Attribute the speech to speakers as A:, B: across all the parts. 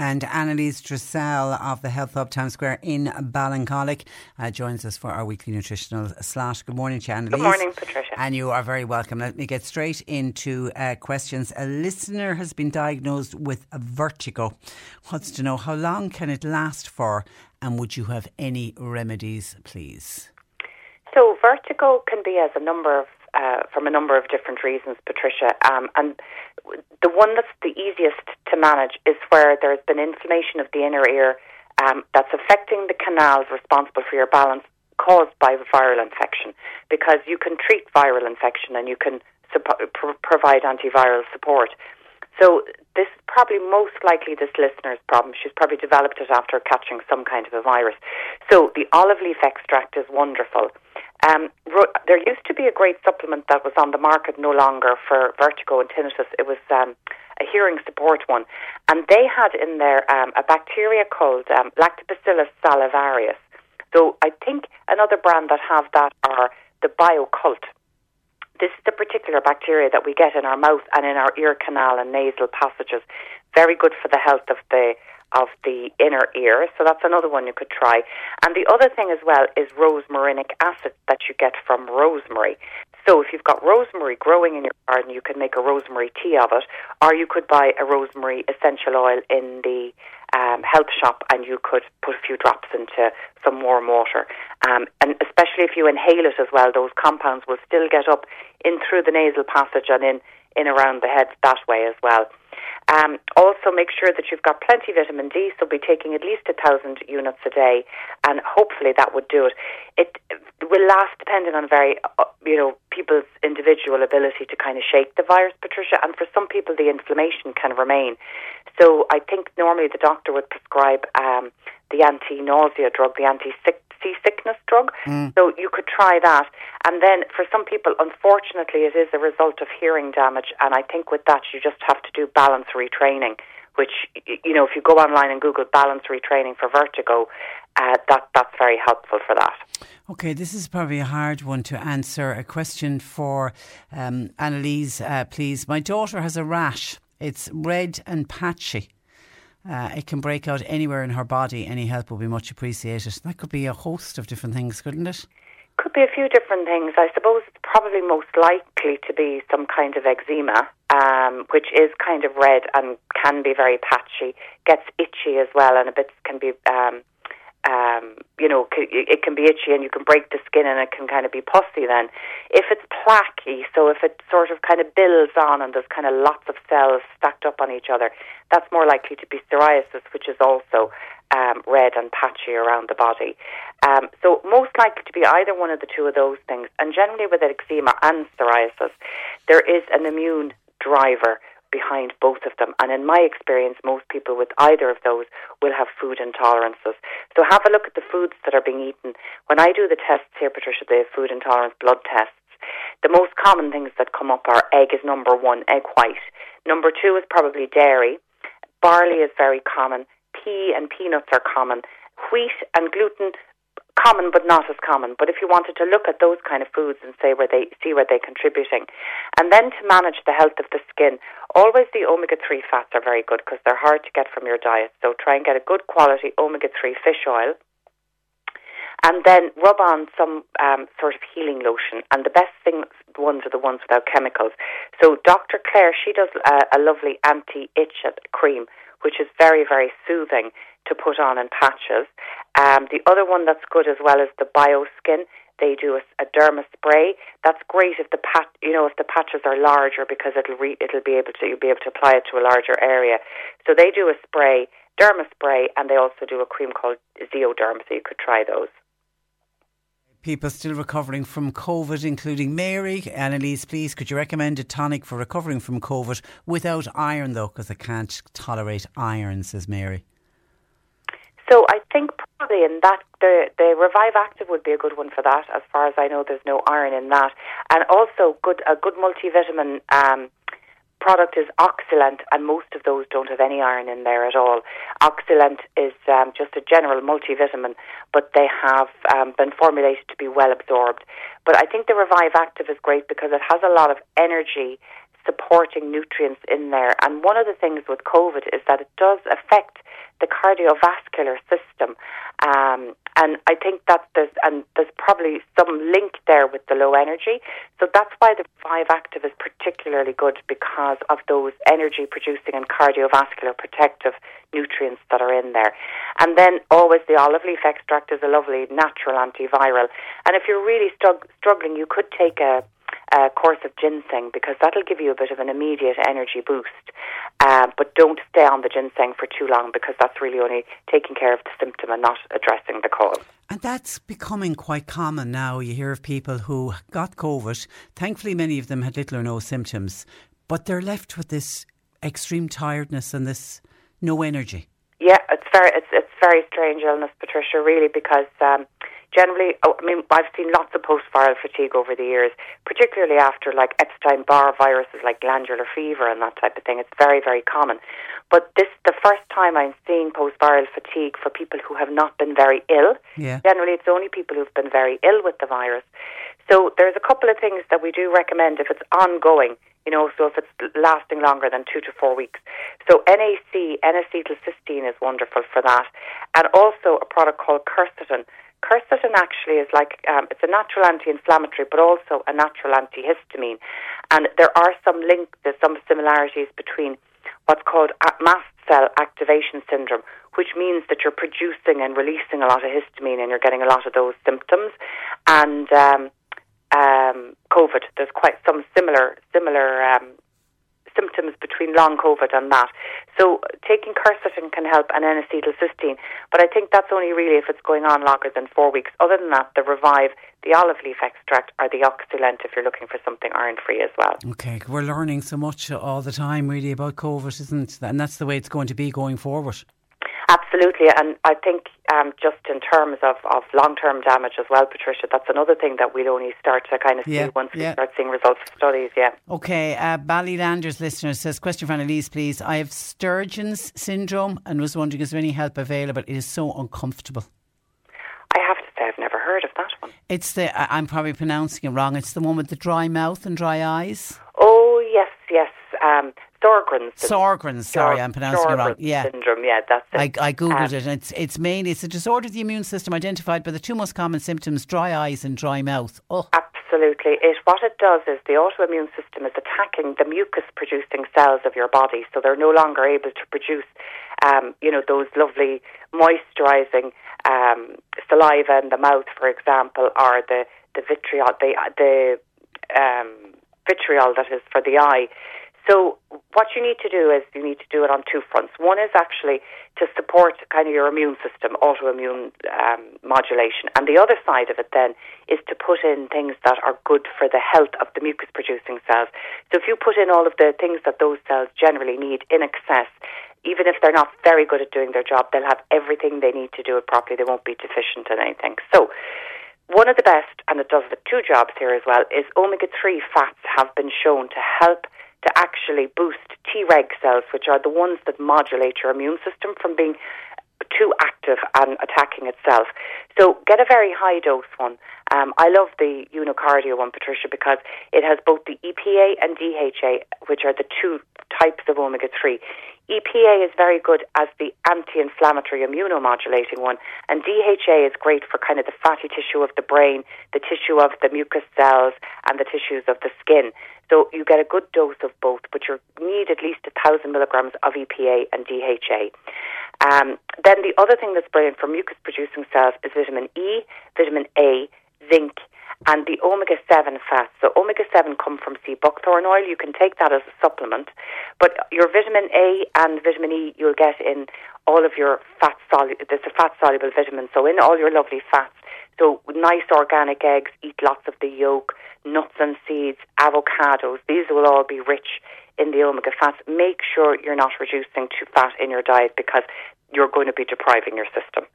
A: And Annalise Dressel of the Health Hub Times Square in Ballincollig uh, joins us for our weekly nutritional slot. Good morning to Annalise.
B: Good morning, Patricia.
A: And you are very welcome. Let me get straight into uh, questions. A listener has been diagnosed with a vertigo. Wants to know how long can it last for, and would you have any remedies, please?
B: So, vertigo can be as a number of uh, from a number of different reasons, Patricia. Um, and the one that's the easiest to manage is where there's been inflammation of the inner ear um, that's affecting the canals responsible for your balance caused by viral infection. Because you can treat viral infection and you can provide antiviral support. So this is probably most likely this listener's problem. She's probably developed it after catching some kind of a virus. So the olive leaf extract is wonderful. Um, there used to be a great supplement that was on the market no longer for vertigo and tinnitus. It was um, a hearing support one, and they had in there um, a bacteria called um, Lactobacillus salivarius. So I think another brand that have that are the Bio-Kult. This is the particular bacteria that we get in our mouth and in our ear canal and nasal passages. Very good for the health of the of the inner ear. So that's another one you could try. And the other thing as well is rosmarinic acid that you get from rosemary. So if you've got rosemary growing in your garden, you can make a rosemary tea of it, or you could buy a rosemary essential oil in the um, health shop and you could put a few drops into some warm water. Um, and especially if you inhale it as well, those compounds will still get up in through the nasal passage and in, in around the head that way as well. Um, also, make sure that you've got plenty of vitamin D, so be taking at least a thousand units a day, and hopefully that would do it. It will last depending on very, uh, you know, people's individual ability to kind of shake the virus, Patricia, and for some people the inflammation can remain. So I think normally the doctor would prescribe um, the anti-nausea drug, the anti-sick seasickness drug. Mm. So you could try that. And then for some people, unfortunately, it is a result of hearing damage. And I think with that, you just have to do balance retraining, which, you know, if you go online and Google balance retraining for vertigo, uh, that that's very helpful for that.
A: Okay, this is probably a hard one to answer. A question for um, Annalise, uh, please. My daughter has a rash. It's red and patchy. Uh, it can break out anywhere in her body. Any help will be much appreciated. That could be a host of different things, couldn't it?
B: Could be a few different things. I suppose probably most likely to be some kind of eczema, um, which is kind of red and can be very patchy, gets itchy as well, and a bit can be um, um, you know, it can be itchy and you can break the skin and it can kind of be pussy then. If it's plaquey, so if it sort of kind of builds on and there's kind of lots of cells stacked up on each other, that's more likely to be psoriasis, which is also um, red and patchy around the body. Um, so most likely to be either one of the two of those things. And generally with eczema and psoriasis, there is an immune driver behind both of them. And in my experience, most people with either of those will have food intolerances. So have a look at the foods that are being eaten. When I do the tests here, Patricia, the food intolerance blood tests, the most common things that come up are egg is number one, egg white. Number two is probably dairy. Barley is very common. Pea and peanuts are common. Wheat and gluten common but not as common. But if you wanted to look at those kind of foods and say where they see where they're contributing, and then to manage the health of the skin, always the omega three fats are very good because they're hard to get from your diet. So try and get a good quality omega three fish oil. And then rub on some um, sort of healing lotion. And the best thing ones are the ones without chemicals. So Dr. Claire, she does a, a lovely anti-itch cream, which is very, very soothing to put on in patches. Um, the other one that's good as well is the BioSkin. They do a, a derma spray. That's great if the pat, you know, if the patches are larger because it'll re, it'll be able to you'll be able to apply it to a larger area. So they do a spray, derma spray, and they also do a cream called Zeoderm. So you could try those.
A: People still recovering from COVID, including Mary. Annalise, please, could you recommend a tonic for recovering from COVID without iron, though, because I can't tolerate iron, says Mary.
B: So I think probably in that the the Revive Active would be a good one for that. As far as I know, there's no iron in that, and also good a good multivitamin. Um, product is Oxylent, and most of those don't have any iron in there at all. Oxylent is um, just a general multivitamin, but they have um, been formulated to be well absorbed. But I think the Revive Active is great because it has a lot of energy supporting nutrients in there. And one of the things with COVID is that it does affect the cardiovascular system. Um, and I think that there's and there's probably some link there with the low energy. So that's why the Revive Active is particularly good because of those energy producing and cardiovascular protective nutrients that are in there. And then always the olive leaf extract is a lovely natural antiviral. And if you're really stug- struggling, you could take a uh, course of ginseng because that'll give you a bit of an immediate energy boost. Uh, but don't stay on the ginseng for too long because that's really only taking care of the symptom and not addressing the cause.
A: And that's becoming quite common now. You hear of people who got COVID. Thankfully, many of them had little or no symptoms, but they're left with this extreme tiredness and this no energy.
B: Yeah, it's very it's it's very strange illness, Patricia. Really, because. Um, generally, oh, I mean, I've seen lots of post-viral fatigue over the years, particularly after like Epstein-Barr viruses like glandular fever and that type of thing. It's very, very common. But this the first time I'm seeing post-viral fatigue for people who have not been very ill.
A: Yeah.
B: Generally, it's only people who've been very ill with the virus. So there's a couple of things that we do recommend if it's ongoing. You know, so if it's lasting longer than two to four weeks. So NAC, N-acetylcysteine is wonderful for that. And also a product called quercetin, Quercetin actually is like um, it's a natural anti-inflammatory, but also a natural antihistamine, and there are some link, there's some similarities between what's called mast cell activation syndrome, which means that you're producing and releasing a lot of histamine, and you're getting a lot of those symptoms, and um, um, COVID. There's quite some similar similar um, symptoms between long COVID and that. So taking quercetin can help and N-acetylcysteine, but I think that's only really if it's going on longer than four weeks. Other than that, the Revive, the olive leaf extract, or the Oxylent if you're looking for something iron-free as well.
A: Okay, we're learning so much all the time really about COVID, isn't it? And that's the way it's going to be going forward.
B: Absolutely, and I think um, just in terms of, of long term damage as well, Patricia, that's another thing that we'd only start to kind of
A: Yeah,
B: see once
A: yeah.
B: we start seeing results of studies. Yeah.
A: Okay, uh, Ballylanders listener says, question for Annalise, please. I have Sturgeon's syndrome and was wondering, is there any help available? It is so uncomfortable.
B: I have to say, I've never heard of that one.
A: It's the, I'm probably pronouncing it wrong, it's the one with the dry mouth and dry eyes.
B: Oh, yes, yes. Um, Sjogren's syndrome.
A: Sjogren's, sorry,
B: Sjor-
A: I'm pronouncing it wrong. Yeah.
B: syndrome, yeah, that's it.
A: I, I googled
B: Um,
A: it, and it's it's mainly it's a disorder of the immune system identified by the two most common symptoms: dry eyes and dry mouth. Oh,
B: Absolutely. It what it does is the autoimmune system is attacking the mucus producing cells of your body, so they're no longer able to produce, um, you know, those lovely moisturising um, saliva in the mouth, for example, or the the vitriol, the the um, vitriol that is for the eye. So what you need to do is you need to do it on two fronts. One is actually to support kind of your immune system, autoimmune um, modulation, and the other side of it then is to put in things that are good for the health of the mucus producing cells. So if you put in all of the things that those cells generally need in excess, even if they're not very good at doing their job, they'll have everything they need to do it properly. They won't be deficient in anything. So one of the best, and it does the two jobs here as well, is omega 3 fats have been shown to help to actually boost Treg cells, which are the ones that modulate your immune system from being too active and attacking itself. So get a very high dose one. Um, I love the Unicardio one, Patricia, because it has both the EPA and DHA, which are the two types of omega 3. EPA is very good as the anti inflammatory immunomodulating one, and DHA is great for kind of the fatty tissue of the brain, the tissue of the mucous cells, and the tissues of the skin. So you get a good dose of both, but you need at least a thousand milligrams of EPA and DHA. Um, then the other thing that's brilliant for mucus producing cells is vitamin E, vitamin A, zinc, and the omega 7 fats. So, omega 7 come from sea buckthorn oil. You can take that as a supplement. But your vitamin A and vitamin E you'll get in all of your fat soluble, there's a fat soluble vitamin. So, in all your lovely fats. So, nice organic eggs, eat lots of the yolk, nuts and seeds, avocados. These will all be rich in the omega fats. Make sure you're not reducing too fat in your diet because you're going to be depriving your system.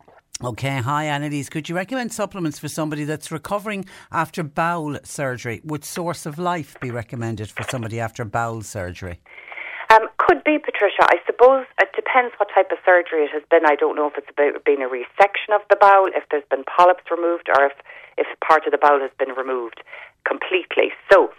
A: Okay, hi Annalise. Could you recommend supplements for somebody that's recovering after bowel surgery? Would Source of Life be recommended for somebody after bowel surgery?
B: Um, could be, Patricia. I suppose it depends what type of surgery it has been. I don't know if it's about being a resection of the bowel, if there's been polyps removed, or if, if part of the bowel has been removed completely. So,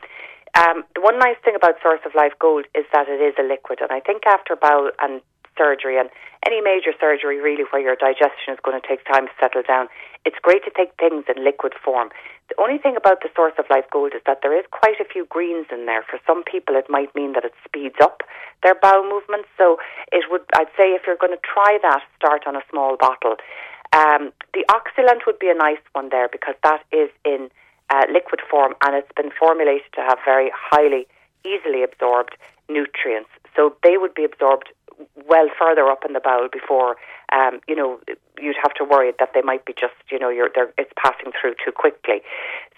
B: um, the one nice thing about Source of Life Gold is that it is a liquid, and I think after bowel and surgery and any major surgery really where your digestion is going to take time to settle down, it's great to take things in liquid form. The only thing about the source of life gold is that there is quite a few greens in there. For some people, it might mean that it speeds up their bowel movements. So it would, I'd say, if you're going to try that, start on a small bottle. Um, the Oxylent would be a nice one there because that is in uh, liquid form and it's been formulated to have very highly, easily absorbed nutrients. So they would be absorbed well further up in the bowel before um, you know you'd have to worry that they might be just you know you're it's passing through too quickly.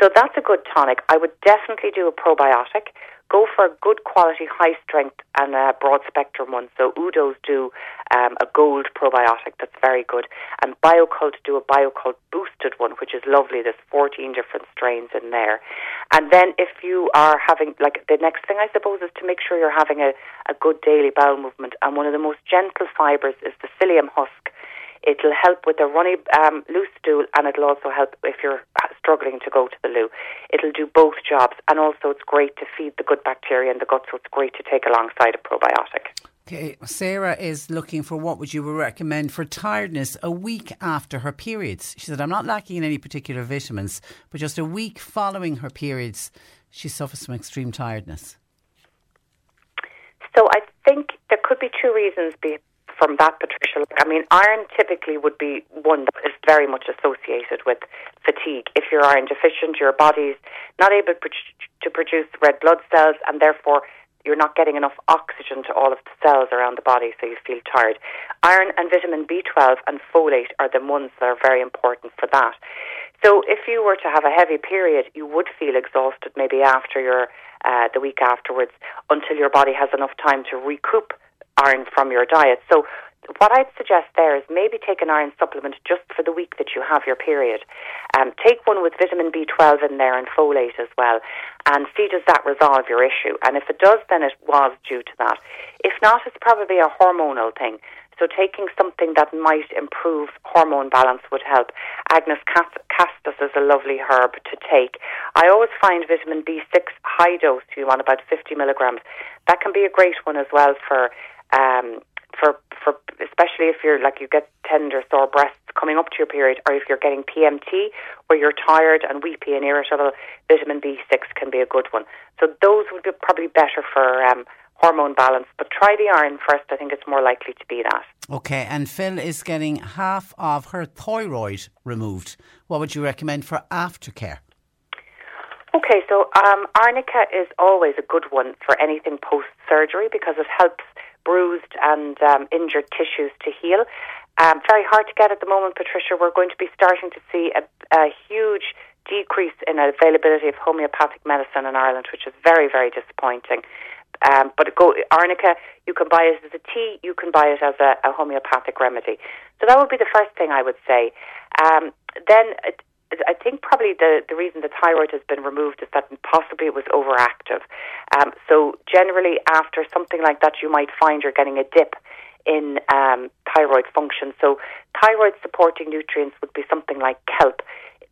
B: So that's a good tonic. I would definitely do a probiotic go for a good quality, high strength, and a broad spectrum one. So Udo's do um, a gold probiotic that's very good, and Bio-Kult do a Bio-Kult boosted one, which is lovely. There's 14 different strains in there. And then if you are having, like, the next thing I suppose is to make sure you're having a, a good daily bowel movement. And one of the most gentle fibres is the psyllium husk. It'll help with a runny um, loose stool, and it'll also help if you're struggling to go to the loo. It'll do both jobs, and also it's great to feed the good bacteria in the gut, so it's great to take alongside a probiotic.
A: Okay, Sarah is looking for what would you recommend for tiredness a week after her periods. She said, "I'm not lacking in any particular vitamins, but just a week following her periods, she suffers from extreme tiredness."
B: So I think there could be two reasons from that, Patricia. I mean, iron typically would be one that is very much associated with fatigue. If you're iron deficient, your body's not able to produce red blood cells, and therefore you're not getting enough oxygen to all of the cells around the body, so you feel tired. Iron and vitamin B12 and folate are the ones that are very important for that. So if you were to have a heavy period, you would feel exhausted maybe after your uh, the week afterwards until your body has enough time to recoup iron from your diet. So what I'd suggest there is maybe take an iron supplement just for the week that you have your period. Um, take one with vitamin B12 in there and folate as well, and see does that resolve your issue. And if it does, then it was due to that. If not, it's probably a hormonal thing. So taking something that might improve hormone balance would help. Agnus castus is a lovely herb to take. I always find vitamin B6 high dose, you want about 50 milligrams. That can be a great one as well for um, for for especially if you're like you get tender sore breasts coming up to your period, or if you're getting PMT where you're tired and weepy and irritable, vitamin B6 can be a good one. So those would be probably better for um, hormone balance. But try the iron first. I think it's more likely to be that.
A: Okay, and Phil is getting half of her thyroid removed. What would you recommend for aftercare?
B: Okay, so um, arnica is always a good one for anything post surgery because it helps bruised and um, injured tissues to heal. Um, very hard to get at the moment, Patricia. We're going to be starting to see a, a huge decrease in availability of homeopathic medicine in Ireland, which is very, very disappointing. Um, but go, arnica, you can buy it as a tea, you can buy it as a, a homeopathic remedy. So that would be the first thing I would say. Um, then I think probably the, the reason the thyroid has been removed is that possibly it was overactive. Um, so generally, after something like that, you might find you're getting a dip in um, thyroid function. So thyroid supporting nutrients would be something like kelp.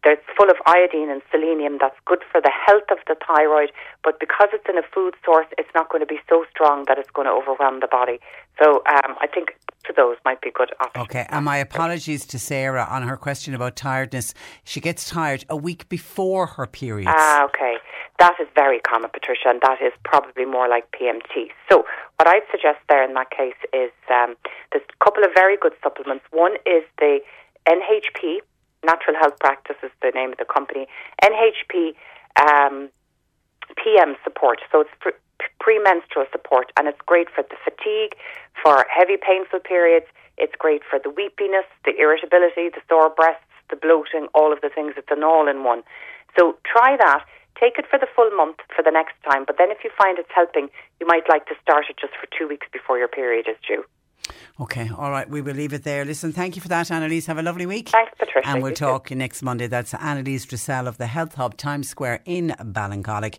B: It's full of iodine and selenium. That's good for the health of the thyroid, but because it's in a food source, it's not going to be so strong that it's going to overwhelm the body. So um, I think for those might be good options.
A: Okay, and my apologies to Sarah on her question about tiredness. She gets tired a week before her period.
B: Ah, okay. That is very common, Patricia, and that is probably more like PMT. So, what I'd suggest there in that case is um, there's a couple of very good supplements. One is the NHP, Natural Health Practice is the name of the company. NHP um, PM support. So it's pre- premenstrual support, and it's great for the fatigue, for heavy painful periods. It's great for the weepiness, the irritability, the sore breasts, the bloating, all of the things. It's an all-in-one. So try that. Take it for the full month for the next time. But then if you find it's helping, you might like to start it just for two weeks before your period is due.
A: Okay, all right, we will leave it there. Listen, thank you for that, Annalise. Have a lovely week.
B: Thanks, Patricia.
A: And we'll
B: You
A: talk next Monday. That's Annalise Dressel of the Health Hub Times Square in Ballincollig.